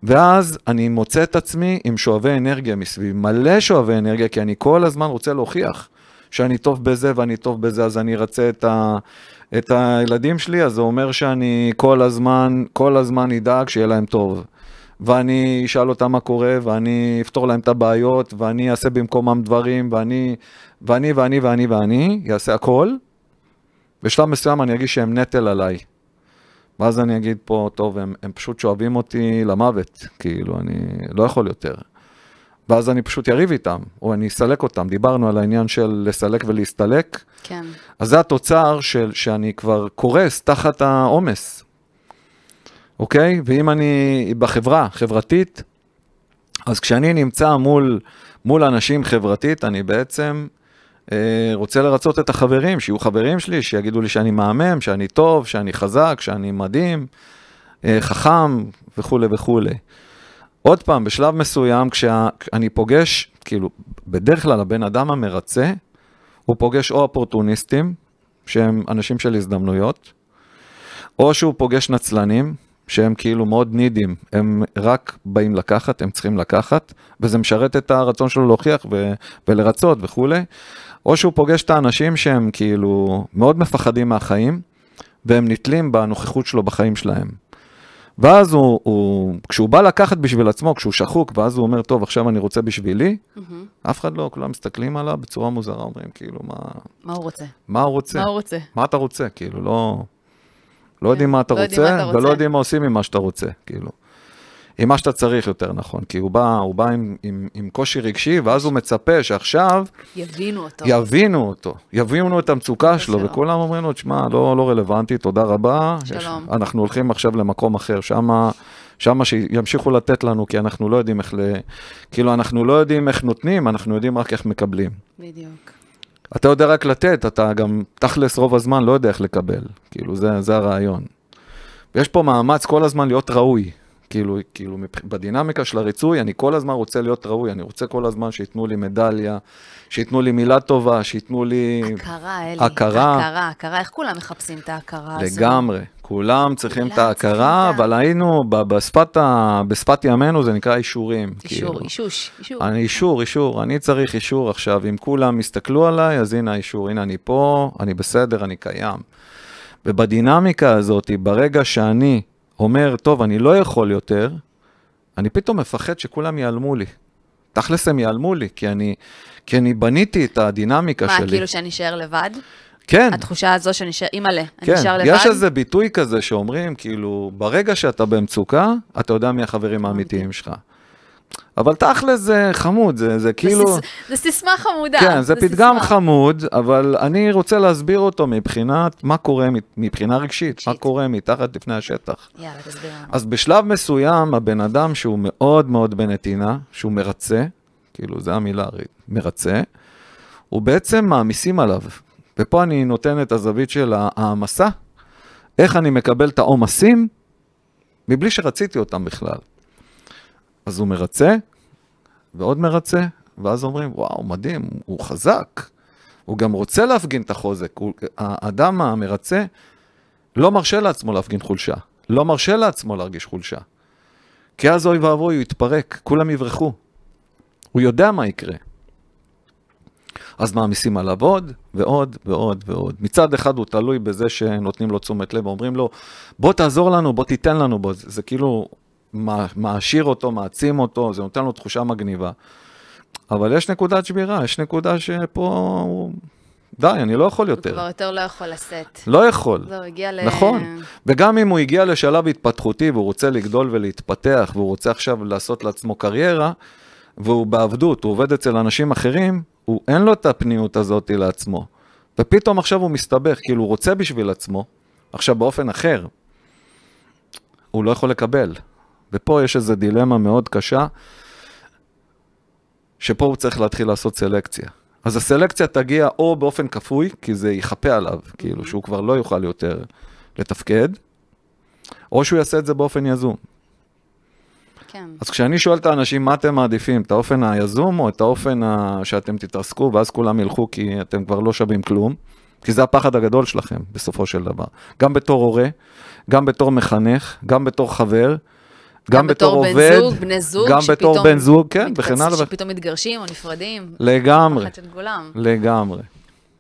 ואז אני מוצא את עצמי עם שואבי אנרגיה מסביב, מלא שואבי אנרגיה, כי אני כל הזמן רוצה להוכיח שאני טוב בזה ואני טוב בזה, אז אני ארצה את, ה, את הילדים שלי, אז זה אומר שאני כל הזמן, כל הזמן אדאג שיהיה להם טוב. ואני אשאל אותם מה קורה, ואני אפתור להם את הבעיות, ואני אעשה במקומם דברים, ואני, ואני, ואני, ואני, ואני, אעשה הכל. בשלב מסוים אני ארגיש שהם נטל עליי. ואז אני אגיד פה, טוב, הם, הם פשוט שואבים אותי למוות, כאילו, אני לא יכול יותר. ואז אני פשוט אריב איתם, או אני אסלק אותם. דיברנו על העניין של לסלק ולהסתלק. כן. אז זה התוצר של שאני כבר קורס תחת העומס, אוקיי? ואם אני בחברה, חברתית, אז כשאני נמצא מול, מול אנשים חברתית, אני בעצם רוצה לרצות את החברים, שיהיו חברים שלי, שיגידו לי שאני מהמם, שאני טוב, שאני חזק, שאני מדהים, אה, חכם וכולי וכולי. עוד פעם, בשלב מסוים, כשאני פוגש, כאילו, בדרך כלל הבן אדם המרצה, הוא פוגש או אופורטוניסטים, שהם אנשים של הזדמנויות, או שהוא פוגש נצלנים, שהם כאילו מאוד נידים, הם רק באים לקחת, הם צריכים לקחת, וזה משרת את הרצון שלו להוכיח ו- ולרצות וכולי, או שהוא פוגש את האנשים שהם כאילו מאוד מפחדים מהחיים, והם נתלים בנוכחות שלו בחיים שלהם. ואז הוא, הוא, כשהוא בא לקחת בשביל עצמו, כשהוא שחוק, ואז הוא אומר, טוב, עכשיו אני רוצה בשבילי, מהמם. אף אחד לא, כולם מסתכלים עליו בצורה מוזרה, אומרים, כאילו, מה, מה הוא רוצה? מה הוא רוצה? מה הוא רוצה? מה אתה רוצה? כאילו, לא, לא יודעים מה אתה לא רוצה. ולא יודעים מה עושים עם מה שאתה רוצה, כאילו. עם מה שאתה צריך יותר נכון, כי הוא בא, הוא בא עם, עם, עם קושי רגשי, ואז הוא מצפה שעכשיו יבינו אותו. יבינו אותו, יבינו את המצוקה שלו, שלו. וכולם אומרים לו, תשמע, לא, לא רלוונטי, תודה רבה. שלום. אנחנו הולכים עכשיו למקום אחר, שמה, שמה שימשיכו לתת לנו, כי אנחנו לא יודעים איך ל... כאילו, אנחנו לא יודעים איך נותנים, אנחנו יודעים רק איך מקבלים. בדיוק. אתה יודע רק לתת, אתה גם תכלס רוב הזמן לא יודע איך לקבל. כאילו, זה, זה הרעיון. ויש פה מאמץ כל הזמן להיות ראוי. כאילו, כאילו, בדינמיקה של הריצוי, אני כל הזמן רוצה להיות ראוי, אני רוצה כל הזמן שייתנו לי מדליה, שייתנו לי מילה טובה, שייתנו לי... הכרה, אלי. הכרה. הכרה, הכרה. איך כולם מחפשים את ההכרה הזו? לגמרי, כולם צריכים את כולם ההכרה, צריכים את ה- אבל היינו, בשפת, ה- בשפת ימינו זה נקרא אישורים. אישור, כאילו. אישוש, אישור. אני אישור, אישור, אני צריך אישור עכשיו. אם כולם יסתכלו עליי, אז הנה האישור, הנה אני פה, אני בסדר, אני קיים. ובדינמיקה הזאת, ברגע שאני אומר, טוב, אני לא יכול יותר, אני פתאום מפחד שכולם ייעלמו לי. תכלס הם ייעלמו לי, כי אני, כי אני בניתי את הדינמיקה מה, שלי. כאילו שאני אשאר לבד? כן, התחושה הזו שאני אשאר, אימא'לה, אני כן, אשאר לבד? יש איזה ביטוי כזה שאומרים, כאילו, ברגע שאתה במצוקה, אתה יודע מי החברים האמיתיים שלך. אבל תכל'ס זה חמוד, זה, זה זה כאילו... סיס- זה סיסמה חמודה. כן, זה פתגם סיסמה. חמוד, אבל אני רוצה להסביר אותו מבחינת מה קורה, מבחינה רגשית, מה רגשית. קורה מתחת לפני השטח. יאללה, תסביר לנו. אז בשלב מסוים, הבן אדם שהוא מאוד מאוד בנתינה, שהוא מרצה, כאילו, זו המילה, מרצה, הוא בעצם מעמיסים עליו. ופה אני נותן את הזווית של העמסה, איך אני מקבל את העומסים, מבלי שרציתי אותם בכלל. אז הוא מרצה, ועוד מרצה, ואז אומרים, וואו, מדהים, הוא חזק. הוא גם רוצה להפגין את החוזק. הוא, האדם המרצה לא מרשה לעצמו להפגין חולשה. לא מרשה לעצמו להרגיש חולשה. כי אז אוי ואבוי, הוא יתפרק, כולם יברחו. הוא יודע מה יקרה. אז מעמיסים עליו עוד ועוד ועוד ועוד. מצד אחד הוא תלוי בזה שנותנים לו תשומת לב, אומרים לו, בוא תעזור לנו, בוא תיתן לנו, בוא. זה, זה כאילו מעשיר אותו, מעצים אותו, זה נותן לו תחושה מגניבה. אבל יש נקודת שבירה, יש נקודה שפה הוא די, אני לא יכול הוא יותר. כבר יותר לא יכול לשאת. לא יכול. זהו, הגיע ל... נכון. וגם אם הוא הגיע לשלב התפתחותי והוא רוצה לגדול ולהתפתח, והוא רוצה עכשיו לעשות לעצמו קריירה, והוא בעבדות, הוא עובד אצל אנשים אחרים, הוא, אין לו את הפניות הזאת לעצמו. ופתאום עכשיו הוא מסתבך, כאילו הוא רוצה בשביל עצמו, עכשיו באופן אחר, הוא לא יכול לקבל. ופה יש איזו דילמה מאוד קשה, שפה הוא צריך להתחיל לעשות סלקציה. אז הסלקציה תגיע או באופן כפוי, כי זה יכפה עליו, כאילו שהוא כבר לא יוכל יותר לתפקד, או שהוא יעשה את זה באופן יזום. כן. אז כשאני שואל את האנשים, מה אתם מעדיפים, את האופן היזום או את האופן ה... שאתם תתרסקו ואז כולם ילכו כי אתם כבר לא שווים כלום? כי זה הפחד הגדול שלכם, בסופו של דבר. גם בתור הורה, גם בתור מחנך, גם בתור חבר, גם, בתור בן עובד, זוג, בני זוג, גם בתור שפתאום בן זוג, כן, וכן הלאה. שפתאום מתגרשים או נפרדים. לגמרי, לגמרי.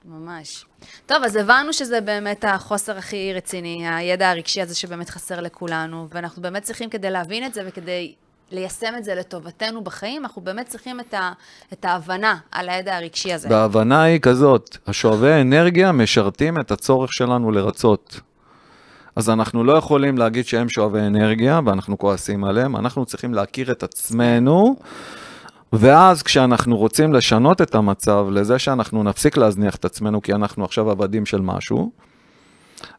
ממש. טוב, אז הבנו שזה באמת החוסר הכי רציני, הידע הרגשי הזה שבאמת חסר לכולנו, ואנחנו באמת צריכים כדי להבין את זה וכדי ליישם את זה לטובתנו בחיים, אנחנו באמת צריכים את, ה, את ההבנה על הידע הרגשי הזה. וההבנה היא כזאת, השואבי אנרגיה משרתים את הצורך שלנו לרצות. אז אנחנו לא יכולים להגיד שהם שואבי אנרגיה ואנחנו כועסים עליהם, אנחנו צריכים להכיר את עצמנו, ואז כשאנחנו רוצים לשנות את המצב לזה שאנחנו נפסיק להזניח את עצמנו כי אנחנו עכשיו עבדים של משהו,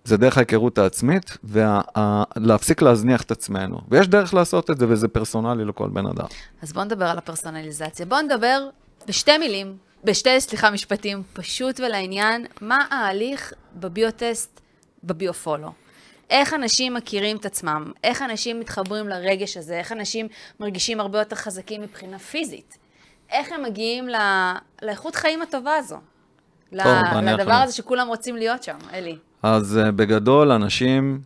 זה דרך ההיכרות העצמית, ולהפסיק להזניח את עצמנו. ויש דרך לעשות את זה, וזה פרסונלי לכל בן אדם. אז בואו נדבר על הפרסונליזציה. בואו נדבר בשתי מילים, בשתי, סליחה, משפטים, פשוט ולעניין, מה ההליך בביוטסט, בביופולו. איך אנשים מכירים את עצמם, איך אנשים מתחברים לרגש הזה, איך אנשים מרגישים הרבה יותר חזקים מבחינה פיזית. איך הם מגיעים ל... לאיכות חיים הטובה הזו. ל... לדבר. הזה שכולם רוצים להיות שם, אלי. אז uh, בגדול, אנשים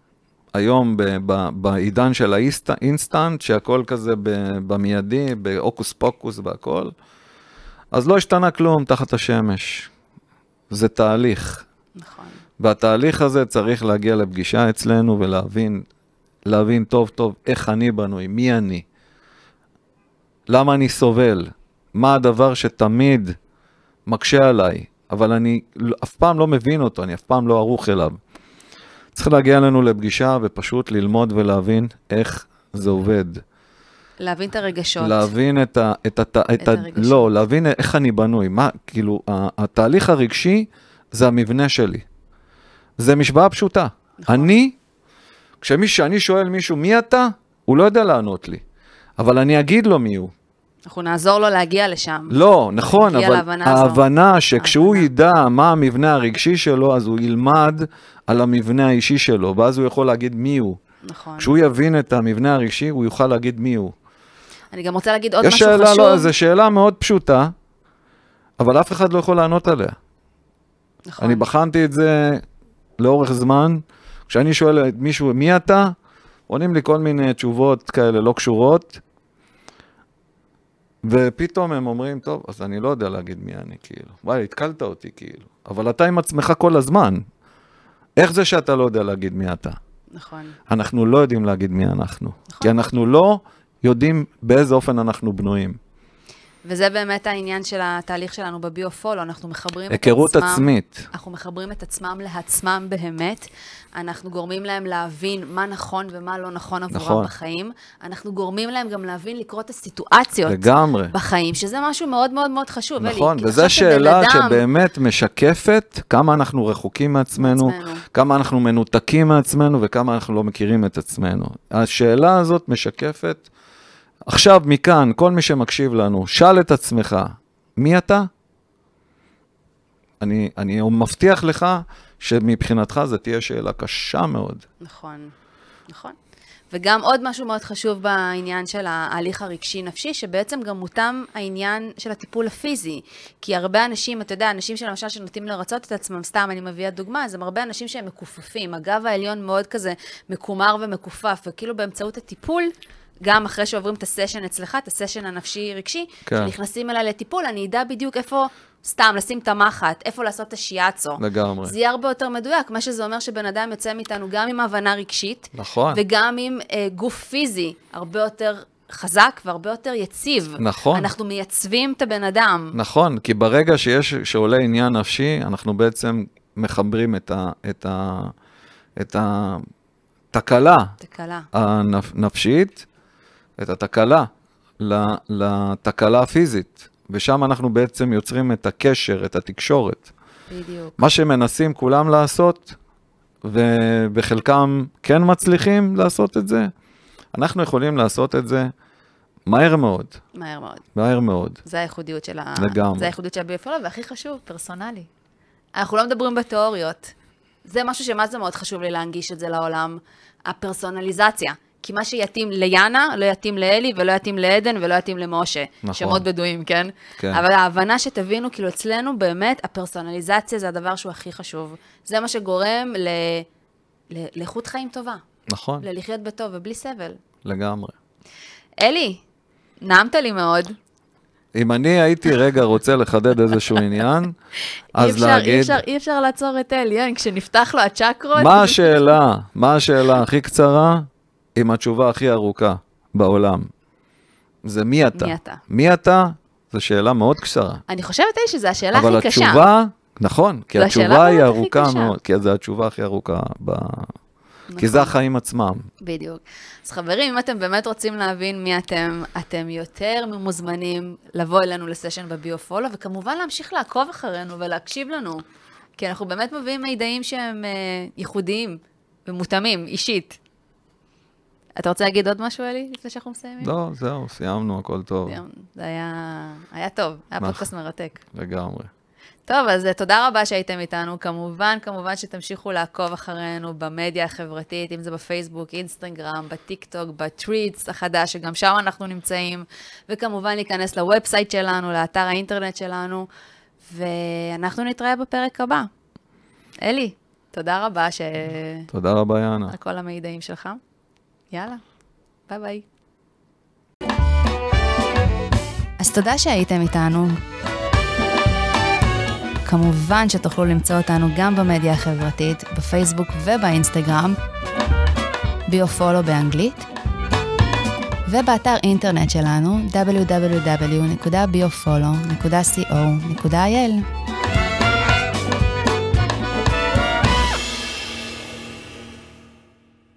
היום ב- ב- בעידן של האינסטנט, שהכל כזה ב- במיידי, בהוקוס פוקוס והכל, אז לא השתנה כלום תחת השמש. זה תהליך. נכון. והתהליך הזה צריך להגיע לפגישה אצלנו ולהבין, להבין טוב טוב איך אני בנוי, מי אני, למה אני סובל, מה הדבר שתמיד מקשה עליי, אבל אני אף פעם לא מבין אותו, אני אף פעם לא ערוך אליו. צריך להגיע אלינו לפגישה ופשוט ללמוד ולהבין איך זה עובד. להבין את הרגשות. להבין את ה... את הת... את את ה... הרגשות. לא, להבין איך אני בנוי. מה, כאילו, ה- התהליך הרגשי זה המבנה שלי. זה משוואה פשוטה. נכון. אני, כשאני שואל מישהו מי אתה, הוא לא יודע לענות לי. אבל אני אגיד לו מי הוא. אנחנו נעזור לו להגיע לשם. לא, נכון, אבל להבנה הזו. ההבנה שכשהוא ההבנה. ידע מה המבנה הרגשי שלו, אז הוא ילמד על המבנה האישי שלו, ואז הוא יכול להגיד מי הוא. נכון. כשהוא יבין את המבנה הרגשי, הוא יוכל להגיד מי הוא. אני גם רוצה להגיד עוד משהו שאלה, חשוב. לא, זו שאלה מאוד פשוטה, אבל אף אחד לא יכול לענות עליה. נכון. אני בחנתי את זה לאורך זמן. כשאני שואל את מישהו, מי אתה? עונים לי כל מיני תשובות כאלה לא קשורות, ופתאום הם אומרים, טוב, אז אני לא יודע להגיד מי אני, כאילו. וואי, התקלת אותי, כאילו. אבל אתה עם עצמך כל הזמן. איך זה שאתה לא יודע להגיד מי אתה? נכון. אנחנו לא יודעים להגיד מי אנחנו. כי אנחנו לא יודעים באיזה אופן אנחנו בנויים. וזה באמת העניין של התהליך שלנו בביו-פולו, אנחנו מחברים את היכרות עצמם. עצמית. אנחנו מחברים את עצמם לעצמם באמת, אנחנו גורמים להם להבין מה נכון ומה לא נכון עבורם נכון. בחיים, אנחנו גורמים להם גם להבין לקרוא את הסיטואציות לגמרי. בחיים, שזה משהו מאוד מאוד מאוד חשוב. נכון, וזו שאלה אדם- שבאמת משקפת כמה אנחנו רחוקים מעצמנו, מעצמנו. כמה אנחנו מנותקים מעצמנו וכמה אנחנו לא מכירים את עצמנו. השאלה הזאת משקפת, עכשיו מכאן, כל מי שמקשיב לנו, שאל את עצמך, מי אתה? אני, אני מבטיח לך שמבחינתך זו תהיה שאלה קשה מאוד. נכון, נכון. וגם עוד משהו מאוד חשוב בעניין של ההליך הרגשי-נפשי, שבעצם גם מותאם העניין של הטיפול הפיזי. כי הרבה אנשים, אתה יודע, אנשים שלמשל שנוטים לרצות את עצמם, סתם אני מביאה דוגמה, אז הם הרבה אנשים שהם מכופפים. הגב העליון מאוד כזה מקומר ומכופף, וכאילו באמצעות הטיפול, גם אחרי שעוברים את הסשן אצלך, את הסשן הנפשי-רגשי, כן. כשנכנסים אליי לטיפול, אני אדע בדיוק איפה, סתם, לשים את המחט, איפה לעשות את השיאצו. לגמרי. זה יהיה הרבה יותר מדויק, מה שזה אומר שבן אדם יוצא מאיתנו גם עם הבנה רגשית, נכון. וגם עם אה, גוף פיזי הרבה יותר חזק והרבה יותר יציב. נכון. אנחנו מייצבים את הבן אדם. נכון, כי ברגע שיש, שעולה עניין נפשי, אנחנו בעצם מחברים את, ה, את, ה, את התקלה תקלה. הנפשית, את התקלה לתקלה הפיזית, ושם אנחנו בעצם יוצרים את הקשר, את התקשורת. בדיוק. מה שמנסים כולם לעשות, ובחלקם כן מצליחים לעשות את זה, אנחנו יכולים לעשות את זה מהר מאוד, מהר מאוד. מהר מאוד. זה הייחודיות של ה... לגמרי. זה הייחודיות של הביופולו, והכי חשוב, פרסונלי. אנחנו לא מדברים בתיאוריות. זה משהו שמה זה מאוד חשוב לי להנגיש את זה לעולם, הפרסונליזציה. כי מה שיתאים ליאנה, לא יתאים לאלי, ולא יתאים לעדן, ולא יתאים למשה. נכון. שמות בדואים, כן? כן. אבל ההבנה שתבינו, כאילו אצלנו באמת, הפרסונליזציה זה הדבר שהוא הכי חשוב. זה מה שגורם ל... ל... לאיכות חיים טובה. נכון, ללחיות בטוב ובלי סבל. לגמרי. אלי, נעמת לי מאוד. אם אני הייתי רגע רוצה לחדד איזשהו עניין, אז אפשר, להגיד, אי אפשר, אי אפשר לעצור את אלי, אין, כשנפתח לו הצ'קרות. מה השאלה, מה השאלה הכי קצרה עם התשובה הכי ארוכה בעולם? זה מי אתה. מי אתה? מי אתה? זו שאלה מאוד קצרה. אני חושבת, שזו השאלה אבל הכי קשה. התשובה, נכון, כי התשובה היא ארוכה. מאוד, כי זו התשובה הכי ארוכה, ב... כי זה נכון. החיים עצמם. בדיוק. אז חברים, אם אתם באמת רוצים להבין מי אתם, אתם יותר ממוזמנים לבוא אלינו לסשן בביופולו, וכמובן להמשיך לעקוב אחרינו ולהקשיב לנו, כי אנחנו באמת מביאים מידעים שהם אה, ייחודיים ומותאמים, אישית. אתה רוצה להגיד עוד משהו, אלי, לפני שאנחנו מסיימים? לא, זהו, סיימנו, הכל טוב, זה היה, היה טוב, היה. פודקאסט מרתק. לגמרי. טוב, אז אה, תודה רבה שהייתם איתנו. כמובן, כמובן שתמשיכו לעקוב אחרינו במדיה החברתית, אם זה בפייסבוק, אינסטגרם, בטיקטוק, ב Threads החדש, שגם שם אנחנו נמצאים, וכמובן להיכנס ל website שלנו, לאתר האינטרנט שלנו, ואנחנו נתראה בפרק הבא. אלי, תודה רבה ש... תודה רבה, יאנה. על כל המידעים שלך. יאללה, ביי ביי. אז תודה שהייתם איתנו. כמובן שתוכלו למצוא אותנו גם במדיה החברתית, בפייסבוק ובאינסטגרם, ביופולו באנגלית, ובאתר אינטרנט שלנו www.biofolo.co.il.